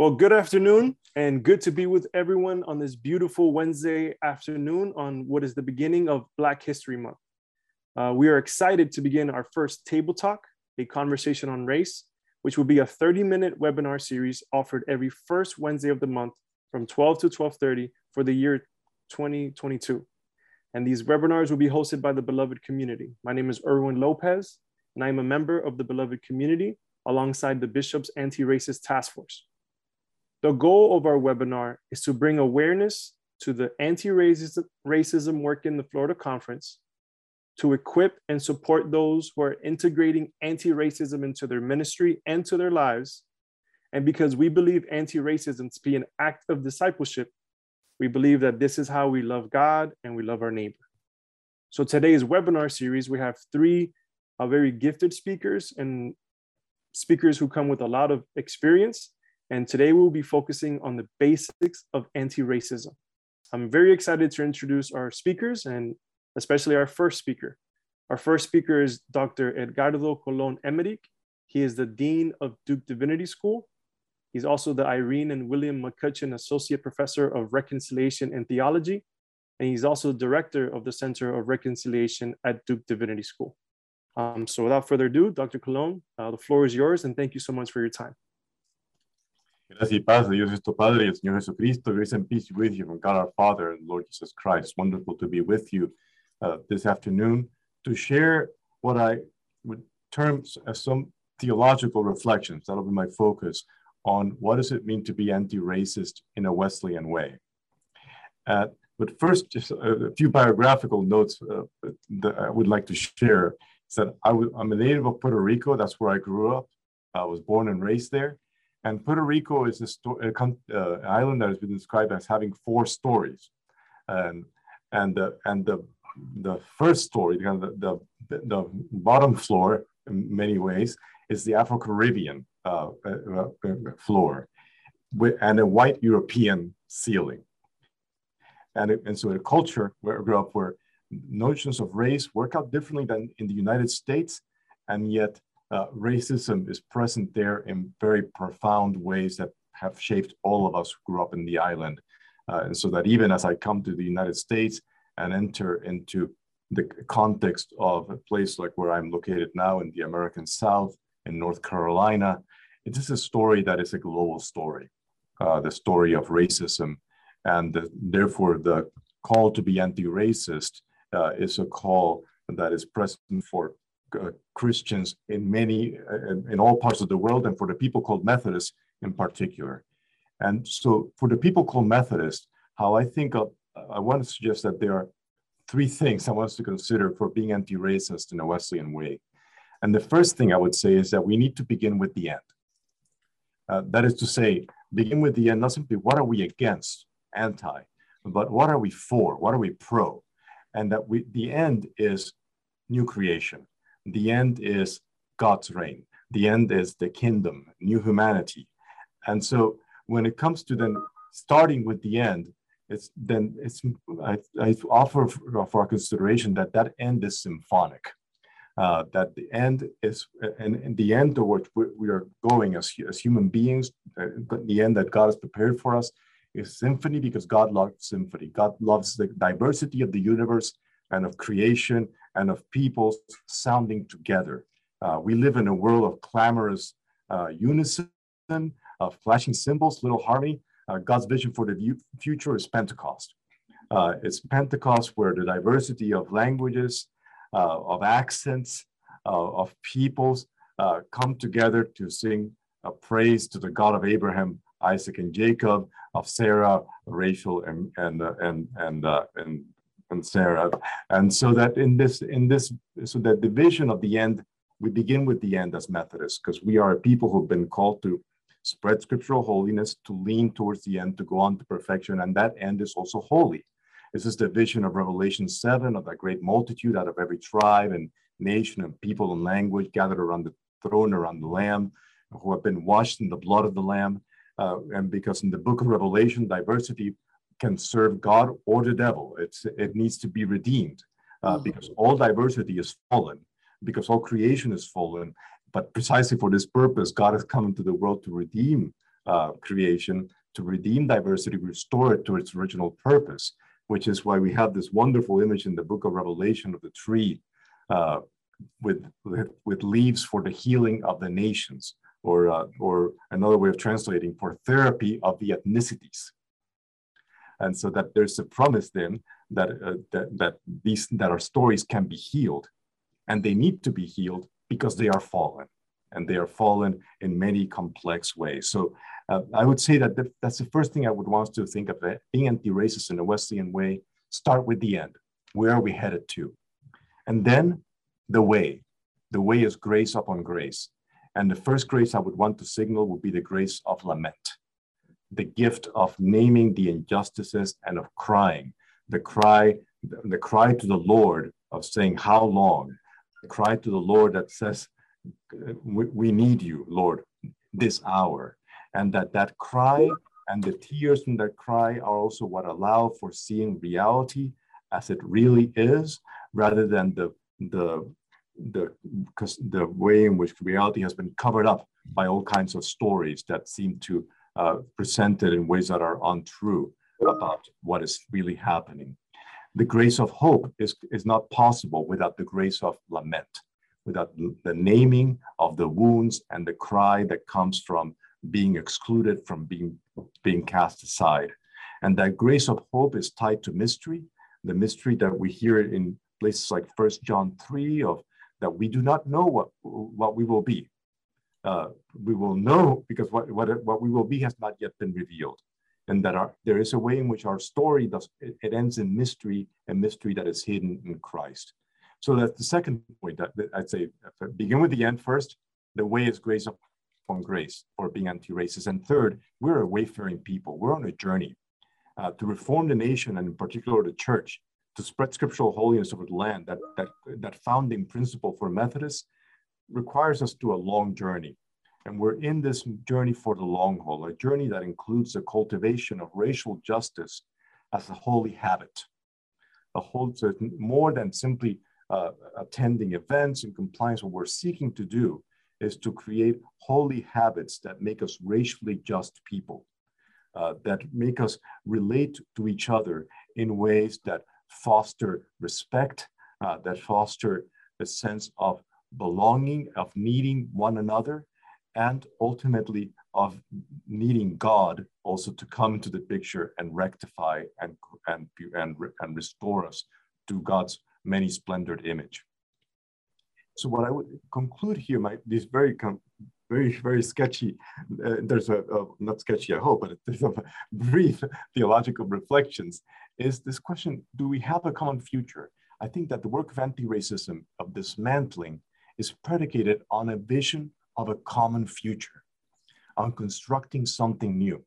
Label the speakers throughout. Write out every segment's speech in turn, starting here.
Speaker 1: Well, good afternoon, and good to be with everyone on this beautiful Wednesday afternoon on what is the beginning of Black History Month. Uh, we are excited to begin our first table talk, a conversation on race, which will be a 30-minute webinar series offered every first Wednesday of the month from 12 to 12:30 for the year 2022. And these webinars will be hosted by the Beloved Community. My name is Erwin Lopez, and I am a member of the Beloved Community alongside the Bishop's Anti-Racist Task Force. The goal of our webinar is to bring awareness to the anti-racism work in the Florida Conference, to equip and support those who are integrating anti-racism into their ministry and to their lives. And because we believe anti-racism to be an act of discipleship, we believe that this is how we love God and we love our neighbor. So today's webinar series, we have three uh, very gifted speakers and speakers who come with a lot of experience and today we'll be focusing on the basics of anti-racism. I'm very excited to introduce our speakers and especially our first speaker. Our first speaker is Dr. Edgardo Colon Emeric. He is the Dean of Duke Divinity School. He's also the Irene and William McCutcheon Associate Professor of Reconciliation and Theology. And he's also Director of the Center of Reconciliation at Duke Divinity School. Um, so without further ado, Dr. Colon, uh, the floor is yours and thank you so much for your time.
Speaker 2: Gracias y paz de Dios nuestro Padre y el Señor Jesucristo. Grace and peace with you from God our Father and Lord Jesus Christ. Wonderful to be with you uh, this afternoon to share what I would term as some theological reflections. That'll be my focus on what does it mean to be anti-racist in a Wesleyan way. Uh, but first, just a, few biographical notes uh, that I would like to share. Is that I am a native of Puerto Rico. That's where I grew up. I was born and raised there. And Puerto Rico is a uh, island that has been described as having four stories. And, and, the, and the, the first story, the, the, the bottom floor, in many ways, is the Afro Caribbean uh, uh, uh, floor with, and a white European ceiling. And, and so, a culture where I grew up where notions of race work out differently than in the United States, and yet uh, racism is present there in very profound ways that have shaped all of us who grew up in the island. Uh, and so that even as I come to the United States and enter into the context of a place like where I'm located now in the American South, in North Carolina, it is a story that is a global story, uh, the story of racism. And the, therefore, the call to be anti racist uh, is a call that is present for uh, Christians in many, uh, in all parts of the world, and for the people called Methodists in particular. And so, for the people called Methodists, how I think of, I want to suggest that there are three things I want us to consider for being anti racist in a Wesleyan way. And the first thing I would say is that we need to begin with the end. Uh, that is to say, begin with the end, not simply what are we against, anti, but what are we for? What are we pro? And that we, the end is new creation. The end is God's reign. The end is the kingdom, new humanity. And so when it comes to then starting with the end, it's then it's I, I offer for, our consideration that that end is symphonic. Uh, that the end is and, and the end towards which we are going as, as human beings, uh, the end that God has prepared for us is symphony because God loves symphony. God loves the diversity of the universe and of creation and of peoples sounding together. Uh, we live in a world of clamorous uh, unison, of flashing cymbals, little harmony. Uh, God's vision for the future is Pentecost. Uh, it's Pentecost where the diversity of languages, uh, of accents, uh, of peoples come together to sing a praise to the God of Abraham, Isaac, and Jacob, of Sarah, Rachel, and and and and, and and Sarah. And so that in this, in this, so that the vision of the end, we begin with the end as Methodists, because we are people who've been called to spread scriptural holiness, to lean towards the end, to go on to perfection. And that end is also holy. This is the vision of Revelation 7 of that great multitude out of every tribe and nation and people and language gathered around the throne, around the Lamb, who have been washed in the blood of the Lamb. Uh, and because in the book of Revelation, diversity can serve God or the devil. It's it needs to be redeemed uh, mm-hmm. because all diversity is fallen, because all creation is fallen. But precisely for this purpose, God has come into the world to redeem uh, creation, to redeem diversity, restore it to its original purpose, which is why we have this wonderful image in the book of Revelation of the tree uh, with, with, with, leaves for the healing of the nations, or, uh, or another way of translating for therapy of the ethnicities. And so that there's a promise then that, uh, that, that, these, that our stories can be healed, and they need to be healed because they are fallen and they are fallen in many complex ways. So uh, I would say that the, that's the first thing I would want to think of being anti-racist in a Wesleyan way. Start with the end. Where are we headed to? And then the way. The way is grace upon grace. And the first grace I would want to signal would be the grace of lament, the gift of naming the injustices and of crying, the cry, the cry to the Lord of saying, How long? The cry to the Lord that says, we, need you, Lord, this hour. And that that cry and the tears from that cry are also what allow for seeing reality as it really is, rather than the the the the way in which reality has been covered up by all kinds of stories that seem to uh, present it in ways that are untrue about what is really happening. The grace of hope is, is not possible without the grace of lament without the naming of the wounds and the cry that comes from being excluded, from being, being cast aside. And that grace of hope is tied to mystery, the mystery that we hear in places like First John 3 of that we do not know what, what we will be. Uh, we will know because what, what, what we will be has not yet been revealed. And that our, there is a way in which our story does, it, it ends in mystery, a mystery that is hidden in Christ. So that's the second point that, that I'd say begin with the end first. The way is grace upon grace for being anti-racist. And third, we're a wayfaring people. We're on a journey uh, to reform the nation and in particular the church to spread scriptural holiness over the land. That, that, that founding principle for Methodists requires us to a long journey. And we're in this journey for the long haul, a journey that includes the cultivation of racial justice as a holy habit. A whole, so more than simply uh, attending events and compliance, what we're seeking to do is to create holy habits that make us racially just people, uh, that make us relate to each other in ways that foster respect, uh, that foster a sense of belonging, of needing one another, and ultimately of needing God also to come into the picture and rectify and, and, and, and restore us to God's many splendored image. So what I would conclude here, my this very very very sketchy. Uh, there's a, not sketchy, I hope, but there's a brief theological reflections. Is this question: Do we have a common future? I think that the work of anti-racism, of dismantling, is predicated on a vision of a common future, on constructing something new,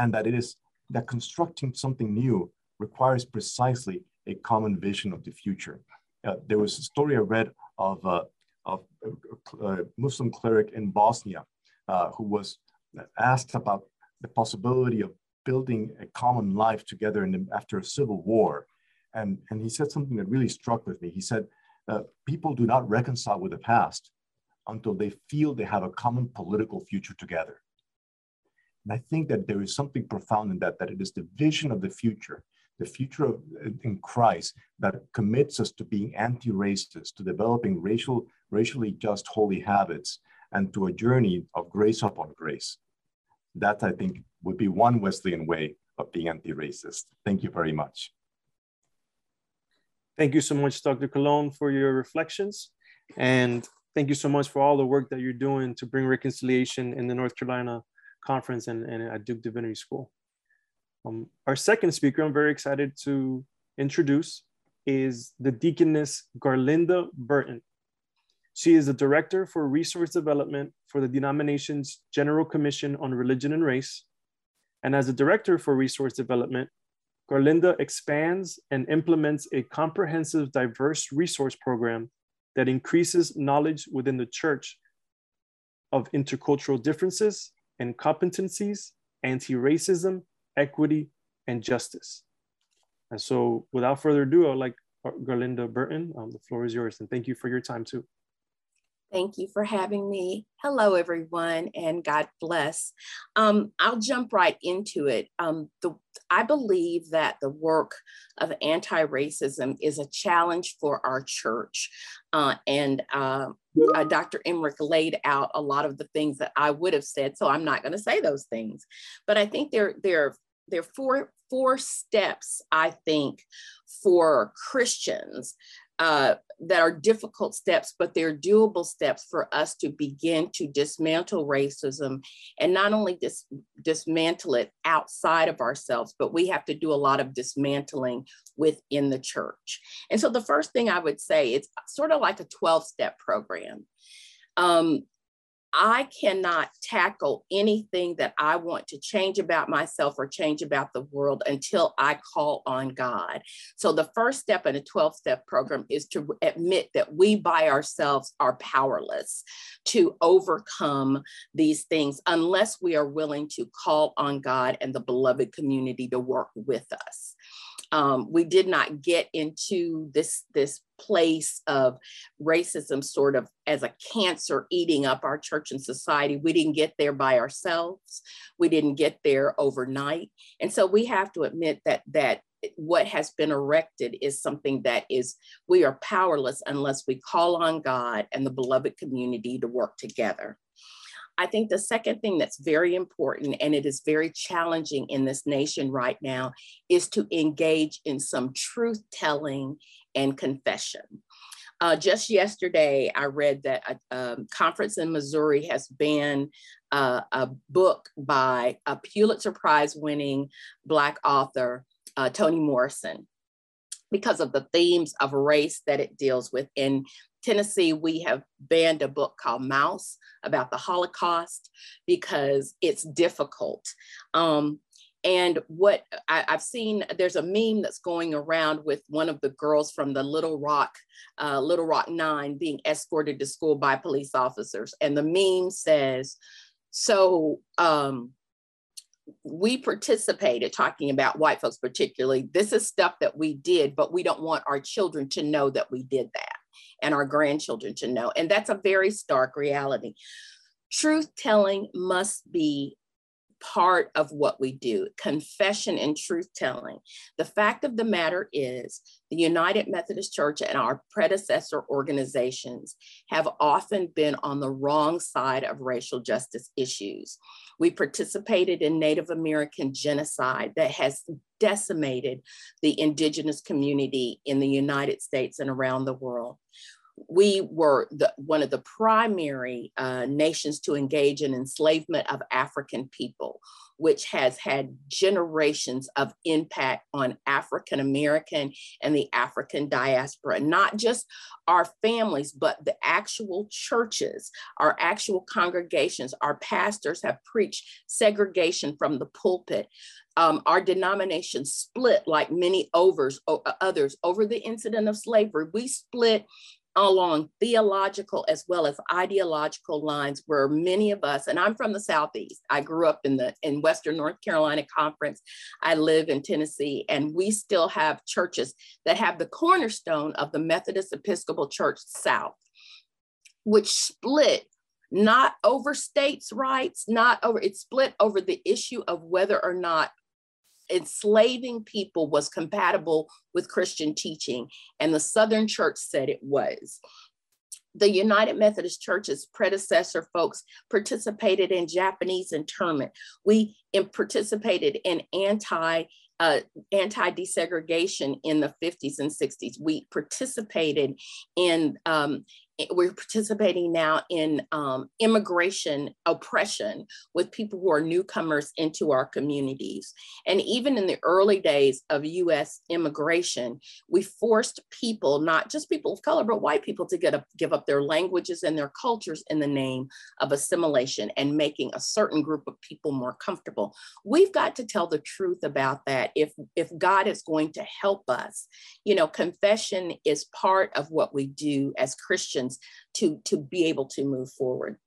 Speaker 2: and that it is that constructing something new requires precisely a common vision of the future. Uh, there was a story I read of, uh, of a Muslim cleric in Bosnia uh, who was asked about the possibility of building a common life together the, after a civil war. And, and he said something that really struck with me. He said, uh, people do not reconcile with the past until they feel they have a common political future together. And I think that there is something profound in that, that it is the vision of the future the future of, in Christ that commits us to being anti-racist, to developing racial, racially just holy habits, and to a journey of grace upon grace. That I think would be one Wesleyan way of being anti-racist. Thank you very much.
Speaker 1: Thank you so much, Dr. Colon, for your reflections. And thank you so much for all the work that you're doing to bring reconciliation in the North Carolina Conference and, and at Duke Divinity School. Um, our second speaker, I'm very excited to introduce, is the Deaconess Garlinda Burton. She is the Director for Resource Development for the denomination's General Commission on Religion and Race. And as the Director for Resource Development, Garlinda expands and implements a comprehensive diverse resource program that increases knowledge within the church of intercultural differences and competencies, anti-racism, equity, and justice. And so without further ado, I'd like Garlinda Burton, um, the floor is yours. And thank you for your time too.
Speaker 3: Thank you for having me. Hello, everyone, and God bless. Um, I'll jump right into it. Um, the, I believe that the work of anti racism is a challenge for our church. Uh, and uh, uh, Dr. Emeric laid out a lot of the things that I would have said, so I'm not going to say those things. But I think there, there, there are four, four steps, I think, for Christians uh, that are difficult steps, but they're doable steps for us to begin to dismantle racism and not only dis- dismantle it outside of ourselves, but we have to do a lot of dismantling within the church. And so the first thing I would say, it's sort of like a 12 step program. Um, I cannot tackle anything that I want to change about myself or change about the world until I call on God. So, the first step in a 12 step program is to admit that we by ourselves are powerless to overcome these things unless we are willing to call on God and the beloved community to work with us um, we did not get into this this place of racism sort of as a cancer eating up our church and society. We didn't get there by ourselves. We didn't get there overnight. And so we have to admit that that what has been erected is something that is we are powerless unless we call on god and the beloved community to work together I think the second thing that's very important, and it is very challenging in this nation right now, is to engage in some truth telling and confession. Uh, just yesterday, I read that a, conference in Missouri has banned uh, a book by a Pulitzer Prize winning Black author, uh, Toni Morrison because of the themes of race that it deals with. In Tennessee, we have banned a book called Maus about the Holocaust because it's difficult. Um, and what I, have seen, there's a meme that's going around with one of the girls from the Little Rock, uh, Little Rock Nine being escorted to school by police officers. And the meme says, so um, we participated talking about white folks particularly this is stuff that we did but we don't want our children to know that we did that and our grandchildren to know. And that's a very stark reality. Truth telling must be part of what we do confession and truth telling. The fact of the matter is, the United Methodist Church and our predecessor organizations have often been on the wrong side of racial justice issues. We participated in Native American genocide that has decimated the indigenous community in the United States and around the world we were the, one of the primary uh, nations to engage in enslavement of African people, which has had generations of impact on African American and the African diaspora, not just our families, but the actual churches, our actual congregations, our pastors have preached segregation from the pulpit. Um, our denomination split like many overs, o- others over the incident of slavery. We split along theological as well as ideological lines where many of us and i'm from the southeast. I grew up in the in western north carolina conference. I live in tennessee and we still have churches that have the cornerstone of the methodist episcopal church south which split not over states rights not over it split over the issue of whether or not enslaving people was compatible with Christian teaching, and the Southern Church said it was. The United Methodist Church's predecessor folks participated in Japanese internment. We participated in anti uh, anti desegregation in the 50s and 60s. We participated in um, we're participating now in um, immigration oppression with people who are newcomers into our communities. And even in the early days of US immigration, we forced people, not just people of color, but white people to get up, give up their languages and their cultures in the name of assimilation and making a certain group of people more comfortable. We've got to tell the truth about that if, if God is going to help us. You know, confession is part of what we do as Christians to, to be able to move forward.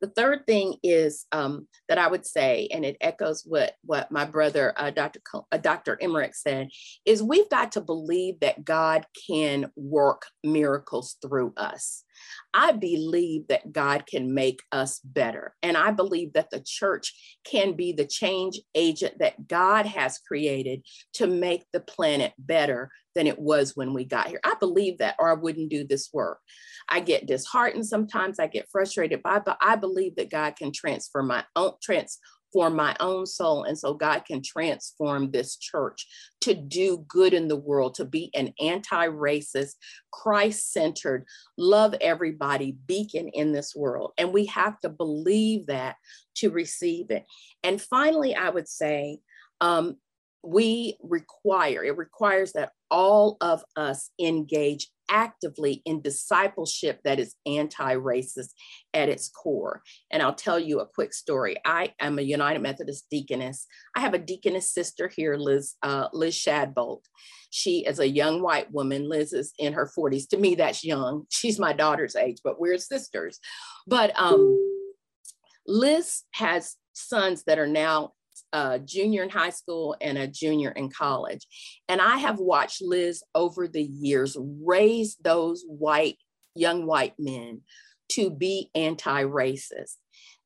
Speaker 3: The third thing is um, that I would say, and it echoes what, what my brother, uh, Dr. Co- uh, Dr. Emeric said, is we've got to believe that God can work miracles through us. I believe that God can make us better. And I believe that the church can be the change agent that God has created to make the planet better than it was when we got here. I believe that, or I wouldn't do this work. I get disheartened sometimes, I get frustrated by, but I believe that God can transfer my own transform my own soul. And so God can transform this church to do good in the world, to be an anti racist, Christ centered, love everybody beacon in this world. And we have to believe that to receive it. And finally, I would say, um, we require, it requires that all of us engage actively in discipleship that is anti racist at its core. And I'll tell you a quick story. I am a United Methodist deaconess. I have a deaconess sister here, Liz, uh, Liz Shadbolt. She is a young white woman. Liz is in her 40s. To me, that's young. She's my daughter's age, but we're sisters. But um, Liz has sons that are now a junior in high school and a junior in college. And I have watched Liz over the years raise those white, young white men to be anti racist.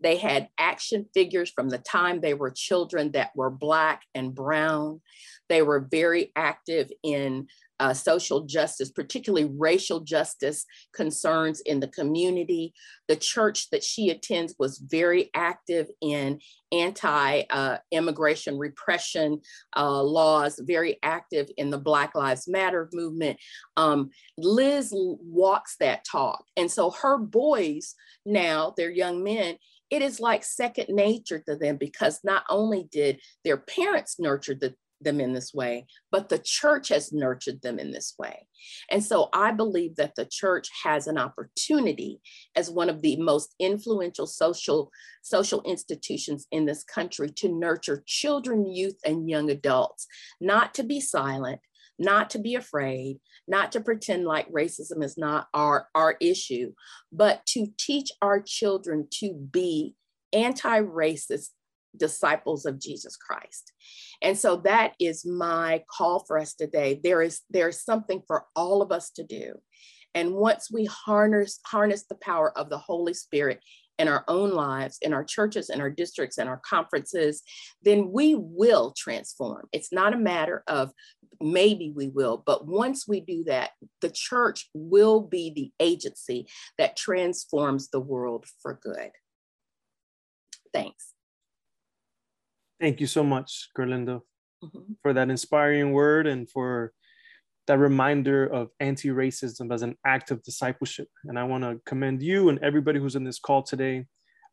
Speaker 3: They had action figures from the time they were children that were Black and Brown. They were very active in uh, social justice, particularly racial justice concerns in the community. The church that she attends was very active in anti uh, immigration repression uh, laws, very active in the Black Lives Matter movement. Um, Liz walks that talk. And so her boys now, they're young men, it is like second nature to them because not only did their parents nurture the, them in this way, but the church has nurtured them in this way. And so I believe that the church has an opportunity as one of the most influential social, social institutions in this country to nurture children, youth, and young adults, not to be silent, not to be afraid, not to pretend like racism is not our, our issue, but to teach our children to be anti racist disciples of Jesus Christ. And so that is my call for us today. There is there's something for all of us to do. And once we harness harness the power of the Holy Spirit in our own lives, in our churches, in our districts, in our conferences, then we will transform. It's not a matter of maybe we will, but once we do that, the church will be the agency that transforms the world for good. Thanks.
Speaker 1: Thank you so much, Garlinda, mm-hmm. for that inspiring word and for that reminder of anti racism as an act of discipleship. And I want to commend you and everybody who's in this call today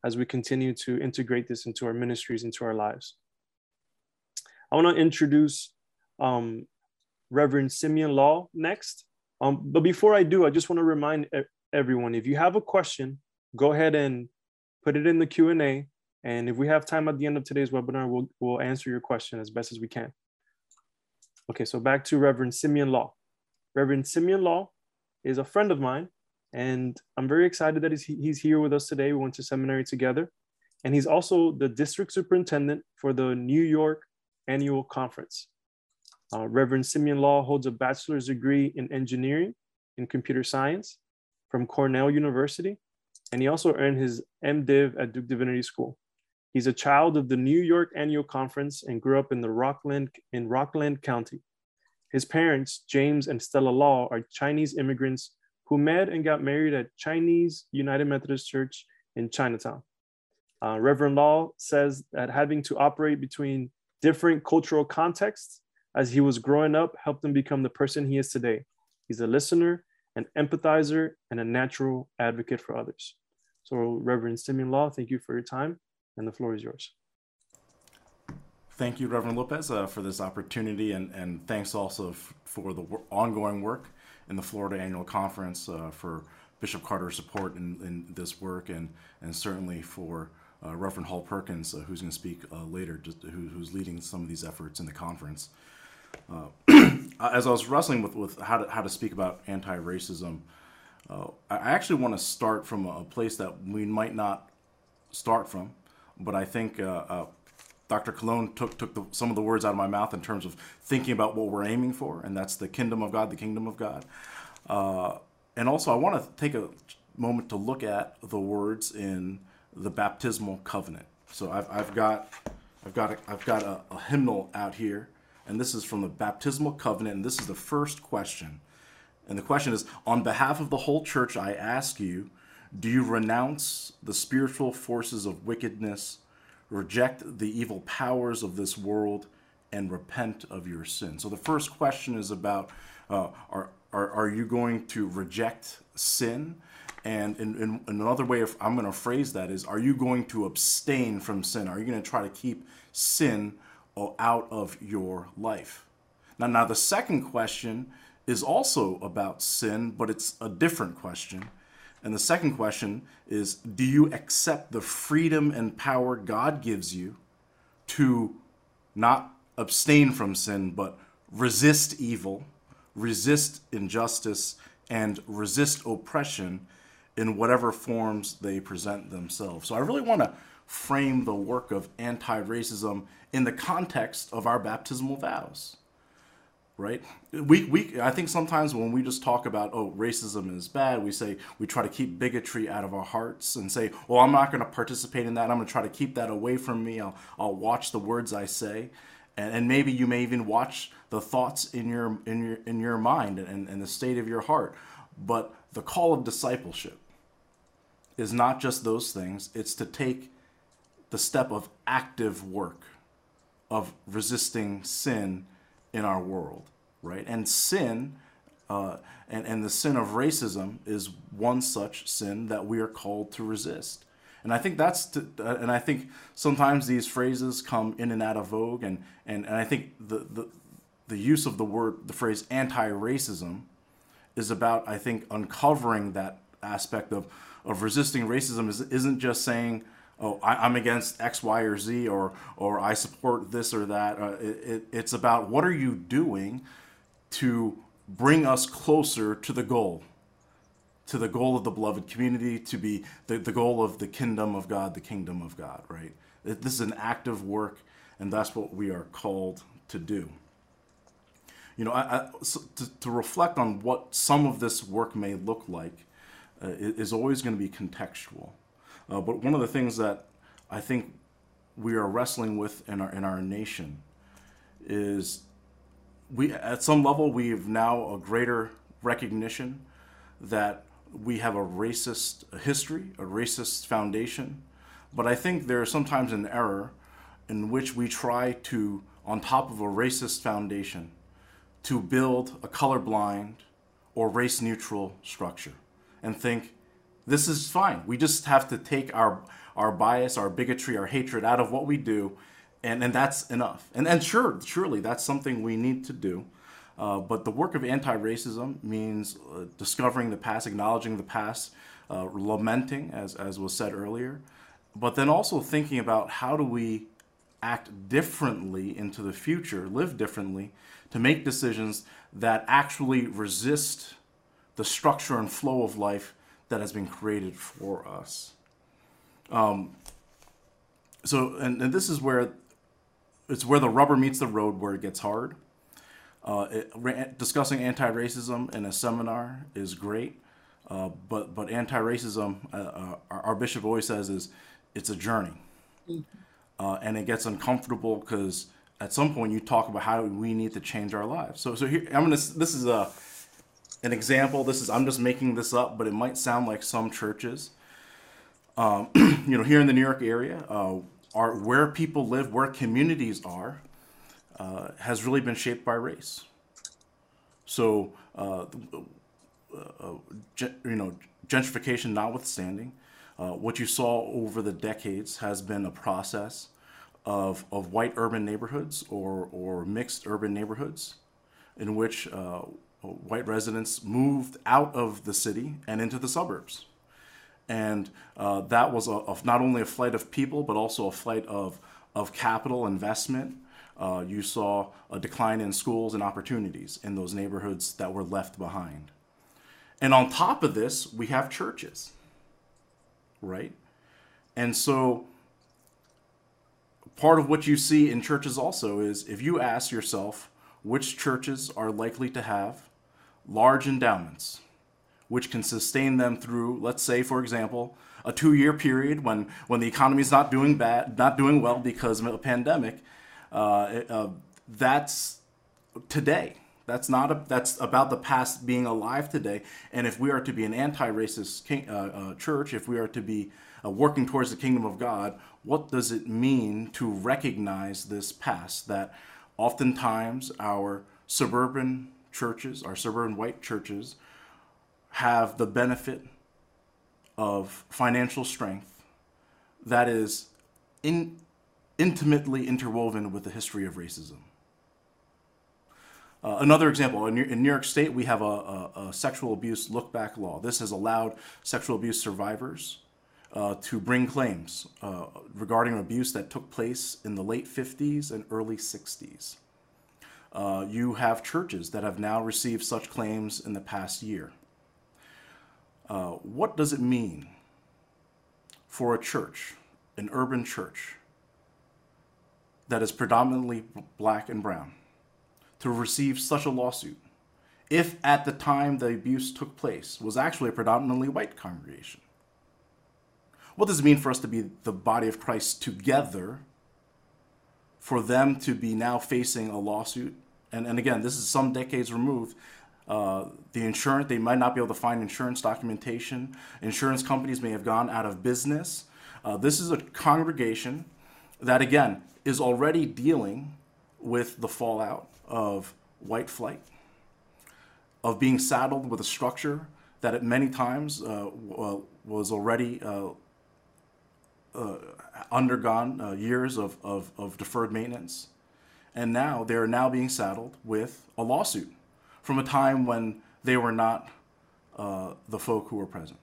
Speaker 1: as we continue to integrate this into our ministries, into our lives. I want to introduce um, Reverend Simeon Law next. Um, but before I do, I just want to remind everyone if you have a question, go ahead and put it in the Q&A and if we have time at the end of today's webinar, we'll, we'll answer your question as best as we can. Okay, so back to Reverend Simeon Law. Reverend Simeon Law is a friend of mine, and I'm very excited that he's, he's here with us today. We went to seminary together, and he's also the district superintendent for the New York Annual Conference. Uh, Reverend Simeon Law holds a bachelor's degree in engineering and computer science from Cornell University, and he also earned his MDiv at Duke Divinity School. He's a child of the New York Annual Conference and grew up in the Rockland in Rockland County. His parents, James and Stella Law, are Chinese immigrants who met and got married at Chinese United Methodist Church in Chinatown. Uh, Reverend Law says that having to operate between different cultural contexts as he was growing up helped him become the person he is today. He's a listener, an empathizer, and a natural advocate for others. So, Reverend Simeon Law, thank you for your time and the floor is yours.
Speaker 4: Thank you, Reverend Lopez, uh, for this opportunity, and, and thanks also f- for the w- ongoing work in the Florida Annual Conference uh, for Bishop Carter's support in, in this work, and, and certainly for uh, Reverend Hall Perkins, uh, who's going to speak uh, later, who, who's leading some of these efforts in the conference. Uh, as I was wrestling with, with how, to, how to speak about anti racism, I actually want to start from a place that we might not start from. But I think uh, uh, Dr. Colon took took the, some of the words out of my mouth in terms of thinking about what we're aiming for, and that's the kingdom of God, the kingdom of God. Uh, and also, I want to take a moment to look at the words in the baptismal covenant. So I've, I've got I've got a, I've got a, a hymnal out here, and this is from the baptismal covenant, and this is the first question. And the question is, on behalf of the whole church, I ask you, do you renounce the spiritual forces of wickedness, reject the evil powers of this world, and repent of your sin? So the first question is about uh, are, are, are you going to reject sin? And in, in, another way of, I'm going to phrase that is, are you going to abstain from sin? Are you going to try to keep sin out of your life? Now, now the second question is also about sin, but it's a different question. And the second question is Do you accept the freedom and power God gives you to not abstain from sin, but resist evil, resist injustice, and resist oppression in whatever forms they present themselves? So I really want to frame the work of anti racism in the context of our baptismal vows right? We, we, I think sometimes when we just talk about, oh, racism is bad, we say, we try to keep bigotry out of our hearts and say, well, I'm not going to participate in that. I'm going to try to keep that away from me. I'll, I'll watch the words I say. And, and maybe you may even watch the thoughts in your, in your, in your mind and, and the state of your heart. But the call of discipleship is not just those things, it's to take the step of active work, of resisting sin in our world, right? And sin, uh, and, and the sin of racism is one such sin that we are called to resist. And I think that's, to, uh, and I think sometimes these phrases come in and out of vogue, and, and, and I think the, the, the use of the word, the phrase anti racism is about, I think, uncovering that aspect of, of resisting racism is, isn't just saying, oh, I, am against X, Y, or Z, or or I support this or that. Uh, it, it, it's about what are you doing to bring us closer to the goal, to the goal of the beloved community, to be the, the goal of the kingdom of God, the kingdom of God, right? This is an active work, and that's what we are called to do. You know, I, I, so to, to, reflect on what some of this work may look like uh, is always going to be contextual. Uh, but one of the things that I think we are wrestling with in our in our nation is we at some level we have now a greater recognition that we have a racist history, a racist foundation. But I think there is sometimes an error in which we try to, on top of a racist foundation, to build a colorblind or race neutral structure and think this is fine. We just have to take our our bias, our bigotry, our hatred out of what we do, and, and that's enough. And and sure, surely that's something we need to do. Uh, but the work of anti-racism means uh, discovering the past, acknowledging the past, uh, lamenting, as as was said earlier, but then also thinking about how do we act differently into the future, live differently, to make decisions that actually resist the structure and flow of life that has been created for us. Um, so, and, and this is where it's where the rubber meets the road, where it gets hard. Uh, it, discussing anti-racism in a seminar is great, uh, but but anti-racism, uh, uh our, our, bishop always says, is it's a journey, mm-hmm. Uh, and it gets uncomfortable because at some point you talk about how we need to change our lives. So so here I'm gonna. This is a an example. This is I'm just making this up, but it might sound like some churches. Um, you know, here in the New York area, uh, are where people live, where communities are, uh, has really been shaped by race. So, uh, uh you know, gentrification notwithstanding, uh, what you saw over the decades has been a process of, of white urban neighborhoods or, or mixed urban neighborhoods in which uh, white residents moved out of the city and into the suburbs. And uh, that was a, a, not only a flight of people, but also a flight of, of capital investment. Uh, you saw a decline in schools and opportunities in those neighborhoods that were left behind. And on top of this, we have churches, right? And so, part of what you see in churches also is if you ask yourself which churches are likely to have large endowments, which can sustain them through, let's say, for example, a two-year period when when the economy is not doing bad, not doing well because of a pandemic. Uh, uh, that's today. That's not a, that's about the past being alive today. And if we are to be an anti-racist uh, uh, church, if we are to be uh, working towards the kingdom of God, what does it mean to recognize this past? That oftentimes our suburban churches, our suburban white churches, have the benefit of financial strength that is in, intimately interwoven with the history of racism. Uh, another example, in, in, New York State, we have a, a, a, sexual abuse look back law. This has allowed sexual abuse survivors uh, to bring claims uh, regarding abuse that took place in the late 50s and early 60s. Uh, you have churches that have now received such claims in the past year. Uh, what does it mean for a church, an urban church, that is predominantly black and brown, to receive such a lawsuit if at the time the abuse took place was actually a predominantly white congregation? What does it mean for us to be the body of Christ together, for them to be now facing a lawsuit? And, and again, this is some decades removed uh, the insurance, they might not be able to find insurance documentation. Insurance companies may have gone out of business. Uh, this is a congregation that, again, is already dealing with the fallout of white flight, of being saddled with a structure that at many times uh, was already uh, uh, undergone years of, of, of deferred maintenance. And now they're now being saddled with a lawsuit from a time when they were not uh, the folk who were present,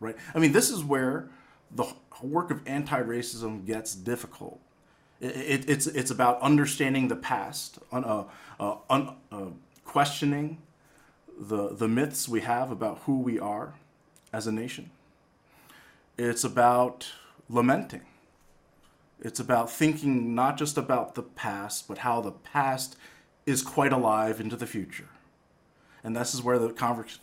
Speaker 4: right? I mean, this is where the work of anti-racism gets difficult. It, it, it's it's about understanding the past, uh, uh, uh, questioning the the myths we have about who we are as a nation. It's about lamenting. It's about thinking not just about the past, but how the past is quite alive into the future. And this is where the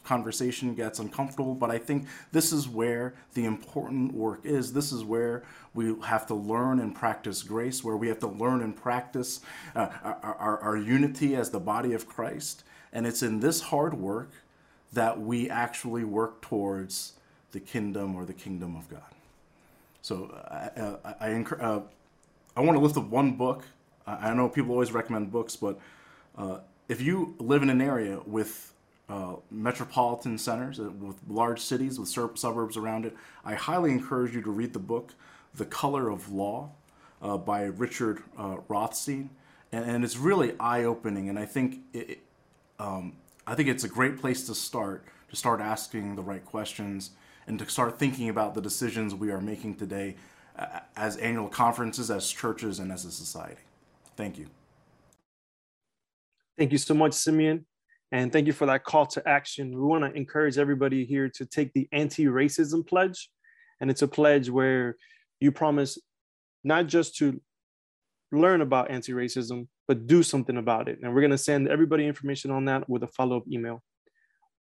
Speaker 4: conversation gets uncomfortable but i think this is where the important work is. This is where we have to learn and practice grace where we have to learn and practice uh, our, our, our unity as the body of christ. And it's in this hard work that we actually work towards the kingdom or the kingdom of god so uh, I, I, uh, I want to lift up one book. I know people always recommend books, but uh, if you live in an area with uh, metropolitan centers with large cities with sur- suburbs around it. I highly encourage you to read the book The Color of Law uh, by Richard Rothstein, and, and, it's really eye-opening. And I think it, um, I think it's a great place to start to start asking the right questions and to start thinking about the decisions we are making today uh, as annual conferences, as churches, and as a society. Thank you.
Speaker 1: Thank you so much, Simeon. And thank you for that call to action. We want to encourage everybody here to take the anti racism pledge. And it's a pledge where you promise not just to learn about anti racism, but do something about it. And we're going to send everybody information on that with a follow up email.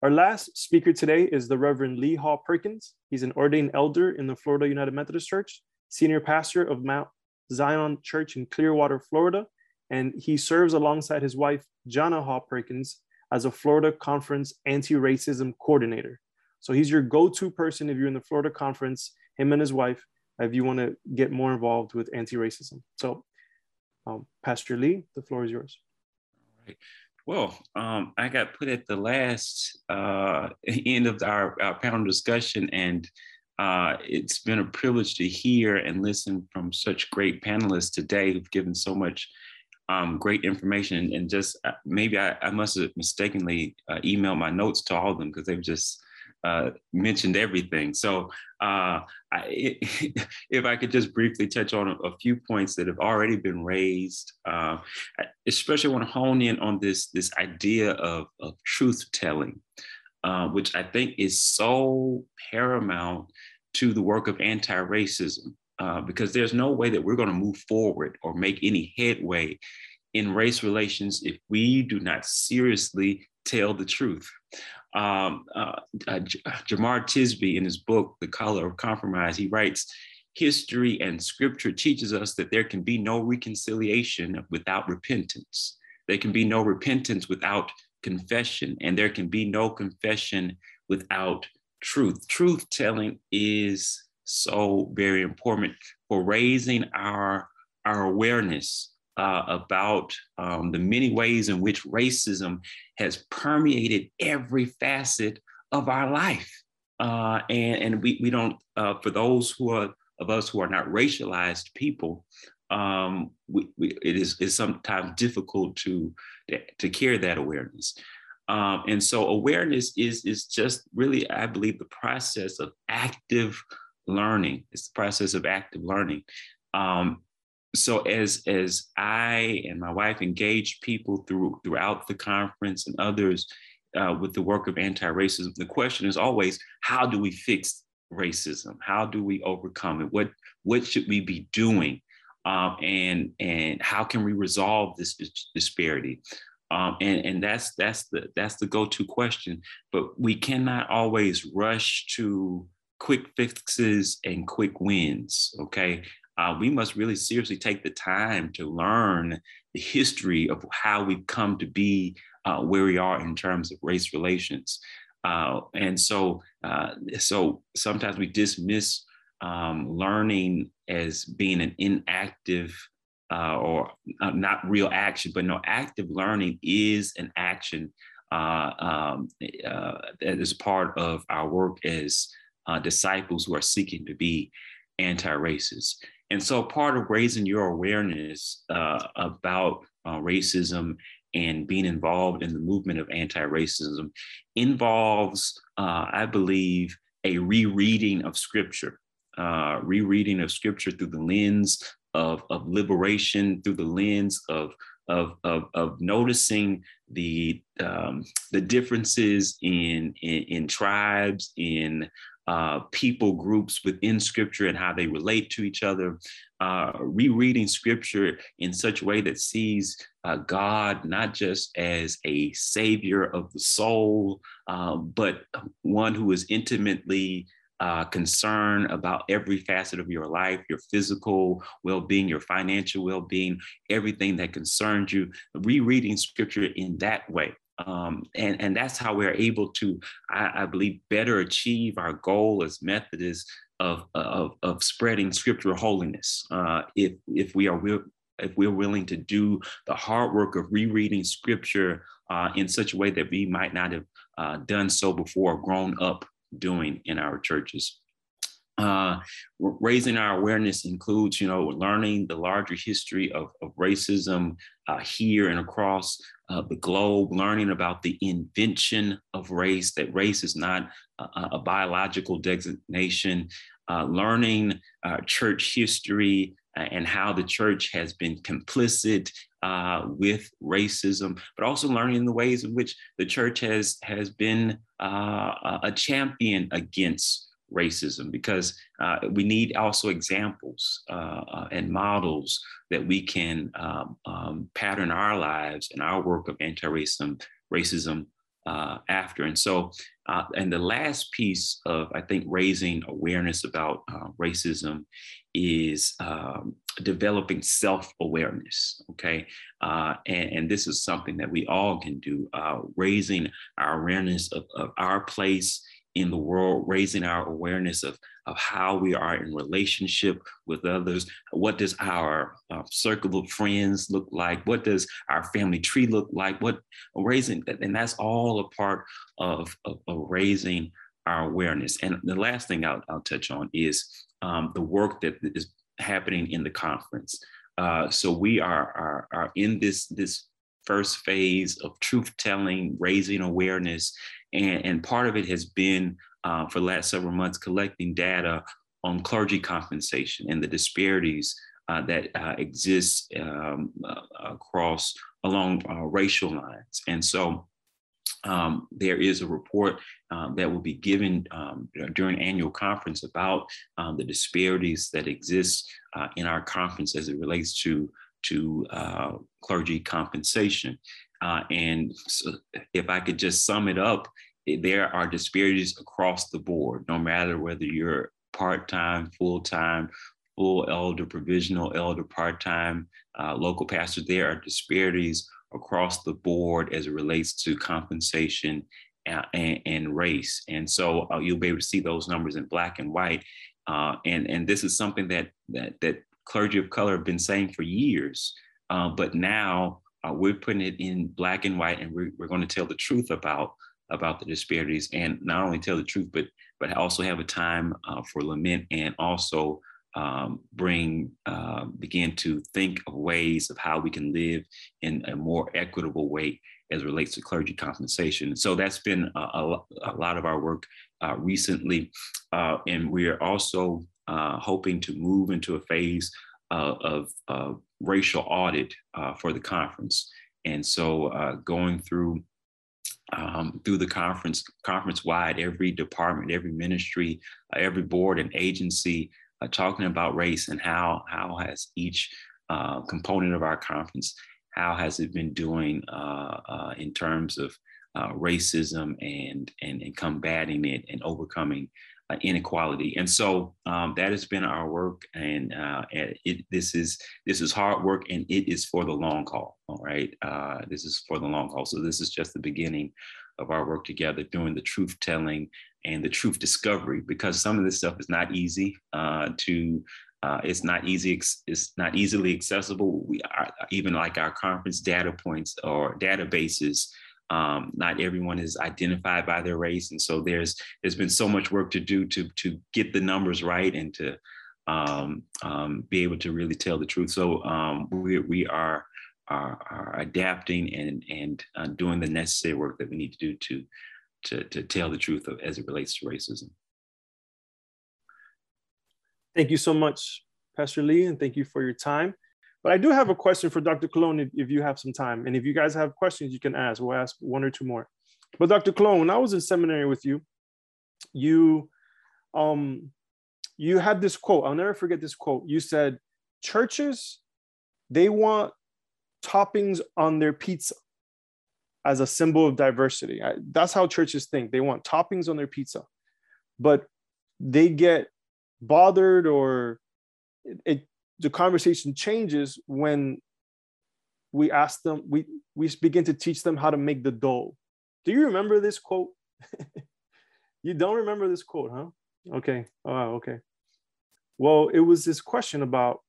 Speaker 1: Our last speaker today is the Reverend Lee Hall Perkins. He's an ordained elder in the Florida United Methodist Church, senior pastor of Mount Zion Church in Clearwater, Florida. And he serves alongside his wife, Jana Hall Perkins, as a Florida Conference anti racism coordinator. So he's your go to person if you're in the Florida Conference, him and his wife, if you want to get more involved with anti racism. So, um, Pastor Lee, the floor is yours.
Speaker 5: All right. Well, um, I got put at the last uh, end of our, our panel discussion, and uh, it's been a privilege to hear and listen from such great panelists today who've given so much um, great information and just uh, maybe I, I must have mistakenly uh, emailed my notes to all of them because they've just uh, mentioned everything. So uh, I, if I could just briefly touch on a, few points that have already been raised, uh, I especially want to hone in on this, this idea of, of truth telling, uh, which I think is so paramount to the work of anti-racism uh, because there's no way that we're going to move forward or make any headway in race relations if we do not seriously tell the truth. Um, uh, uh, Jemar Tisby, in his book, The Color of Compromise, he writes, history and scripture teaches us that there can be no reconciliation without repentance. There can be no repentance without confession, and there can be no confession without truth. Truth telling is so very important for raising our, our awareness uh, about um, the many ways in which racism has permeated every facet of our life. Uh, and, and we, we don't, uh, for those who are of us who are not racialized people, um, we, we, it is it's sometimes difficult to, to carry that awareness. Um, and so awareness is, is just really, I believe, the process of active learning. It's the process of active learning. Um, so as as I and my wife engage people through throughout the conference and others uh, with the work of anti-racism, the question is always, how do we fix racism? How do we overcome it? What what should we be doing? Um, and and how can we resolve this disparity? Um, and and that's that's the that's the go-to question. But we cannot always rush to quick fixes and quick wins. Okay, uh, we must really seriously take the time to learn the history of how we've come to be uh, where we are in terms of race relations. Uh, and so, uh, so sometimes we dismiss um, learning as being an inactive uh, or uh, not real action, but no, active learning is an action um, that is part of our work as disciples who are seeking to be anti-racist. And so, part of raising your awareness about racism and being involved in the movement of anti-racism involves, uh, I believe, a rereading of scripture, uh, rereading of scripture through the lens of, of liberation, through the lens of, of, of, of noticing the, um, the differences in, in, in tribes, in uh, people groups within scripture and how they relate to each other, uh, rereading scripture in such a way that sees uh, God not just as a savior of the soul, um, but one who is intimately uh, concerned about every facet of your life, your physical well being, your financial well being, everything that concerns you, rereading scripture in that way. Um, and, and that's how we're able to, I, I, believe, better achieve our goal as Methodists of, of, of spreading scriptural holiness. Uh, if, if we are if we're willing to do the hard work of rereading scripture uh, in such a way that we might not have uh, done so before, grown up doing in our churches. Uh, raising our awareness includes, you know, learning the larger history of, of racism uh, here and across uh, the globe, learning about the invention of race, that race is not a, a biological designation, uh, learning uh, church history uh, and how the church has been complicit uh, with racism, but also learning the ways in which the church has, has been a champion against racism because uh, we need also examples uh, uh, and models that we can um, um, pattern our lives and our work of anti-racism racism uh, after. And so, uh, and the last piece of, I think, raising awareness about uh, racism is um, developing self-awareness, okay? And, and, this is something that we all can do, raising our awareness of, of our place in the world, raising our awareness of, of how we are in relationship with others. What does our uh, circle of friends look like? What does our family tree look like? What raising, and that's all a part of, of, of raising our awareness. And the last thing I'll, I'll touch on is um, the work that is happening in the conference. Uh, so we are, are, are in this, this first phase of truth telling, raising awareness, and, and part of it has been uh, for the last several months collecting data on clergy compensation and the disparities uh, that uh, exist um, uh, across along uh, racial lines. And so um, there is a report um, that will be given um, during annual conference about um, the disparities that exist uh, in our conference as it relates to to uh, clergy compensation. Uh, and so if I could just sum it up, eh, there are disparities across the board, no matter whether you're part-time, full-time, full elder, provisional elder, part-time, uh, local pastor, there are disparities across the board as it relates to compensation uh, and, and, race. And so uh, you'll be able to see those numbers in black and white. Uh, and, and this is something that, that, that clergy of color have been saying for years. Uh, but now uh, we're putting it in black and white and we're, we're going to tell the truth about, about the disparities and not only tell the truth, but, but also have a time uh, for lament and also um, bring, uh, begin to think of ways of how we can live in a more equitable way as relates to clergy compensation. So that's been a, a, a lot of our work uh, recently. Uh, and we are also uh, hoping to move into a phase of racial audit uh, for the conference. And so uh, going through um, through the conference, conference wide, every department, every ministry, every board and agency uh, talking about race and how how has each uh, component of our conference how has it been doing uh, uh in terms of uh, racism and, and and combating it and overcoming uh, inequality. And so um, that has been our work and, and it, this is this is hard work and it is for the long haul all right? This is for the long haul. So this is just the beginning of our work together doing the truth telling and the truth discovery because some of this stuff is not easy uh, to uh, it's not easy it's not easily accessible. We are even like our conference data points or databases um, not everyone is identified by their race and so there's there's been so much work to do to to get the numbers right and to um, um, be able to really tell the truth so um, we, we are, are, are adapting and and uh, doing the necessary work that we need to do to to, to tell the truth of, as it relates to racism.
Speaker 1: Thank you so much, Pastor Lee, and thank you for your time. But I do have a question for Dr. Colon if, you have some time. And if you guys have questions, you can ask. We'll ask one or two more. But Dr. Colon, when I was in seminary with you, you um you had this quote. I'll never forget this quote. You said, churches, they want toppings on their pizza as a symbol of diversity. I, that's how churches think. They want toppings on their pizza, but they get bothered or it the conversation changes when we ask them we we begin to teach them how to make the dough. Do you remember this quote? you don't remember this quote, huh? Okay. Oh, okay. Well, it was this question about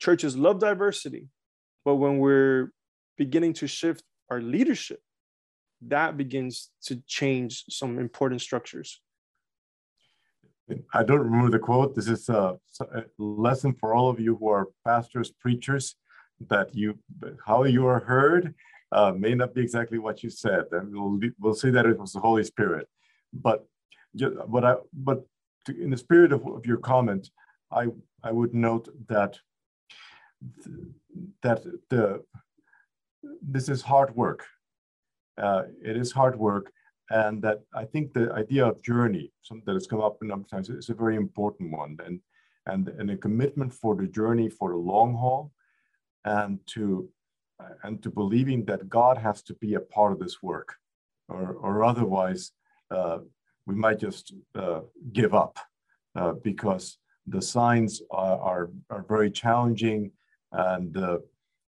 Speaker 1: churches love diversity, but when we're beginning to shift our leadership, that begins to change some important structures.
Speaker 2: I don't remember the quote. This is a, a, lesson for all of you who are pastors, preachers, that you how you are heard uh, may not be exactly what you said, and we'll we'll that it was the Holy Spirit. But but I but to, in the spirit of, of your comment, I I would note that that the this is hard work. Uh, it is hard work, and that I think the idea of journey, something that has come up a number of times, is a very important one, and and and a commitment for the journey for the long haul, and to and to believing that God has to be a part of this work, or or otherwise uh, we might just uh, give up uh, because the signs are, are, are very challenging and uh,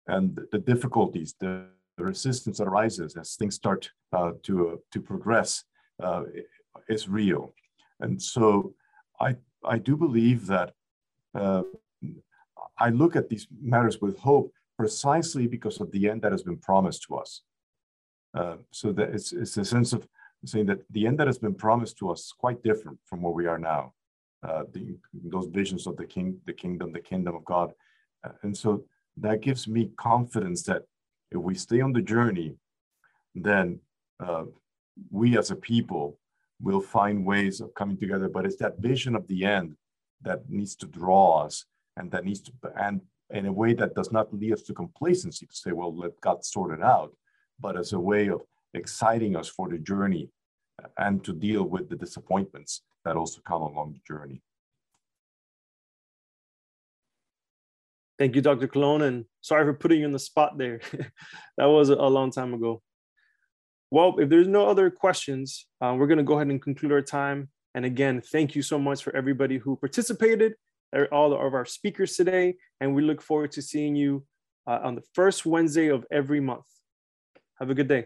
Speaker 2: and the difficulties, the, the, resistance that arises as things start uh, to, uh, to progress uh, is real. And so I, I do believe that uh, I look at these matters with hope precisely because of the end that has been promised to us. Uh, so that it's, it's a sense of saying that the end that has been promised to us is quite different from where we are now. Uh, the, those visions of the king, the kingdom, the kingdom of God. and so that gives me confidence that if we stay on the journey, then uh, we as a people will find ways of coming together. But it's that vision of the end that needs to draw us and that needs to, and in a way that does not lead us to complacency to say, well, let God sort it out, but as a way of exciting us for the journey and to deal with the disappointments that also come along the journey.
Speaker 1: Thank you, Dr. Colon, and sorry for putting you on the spot there. that was a long time ago. Well, if there's no other questions, uh, we're going to go ahead and conclude our time. And again, thank you so much for everybody who participated, all of our speakers today, and we look forward to seeing you uh, on the first Wednesday of every month. Have a good day.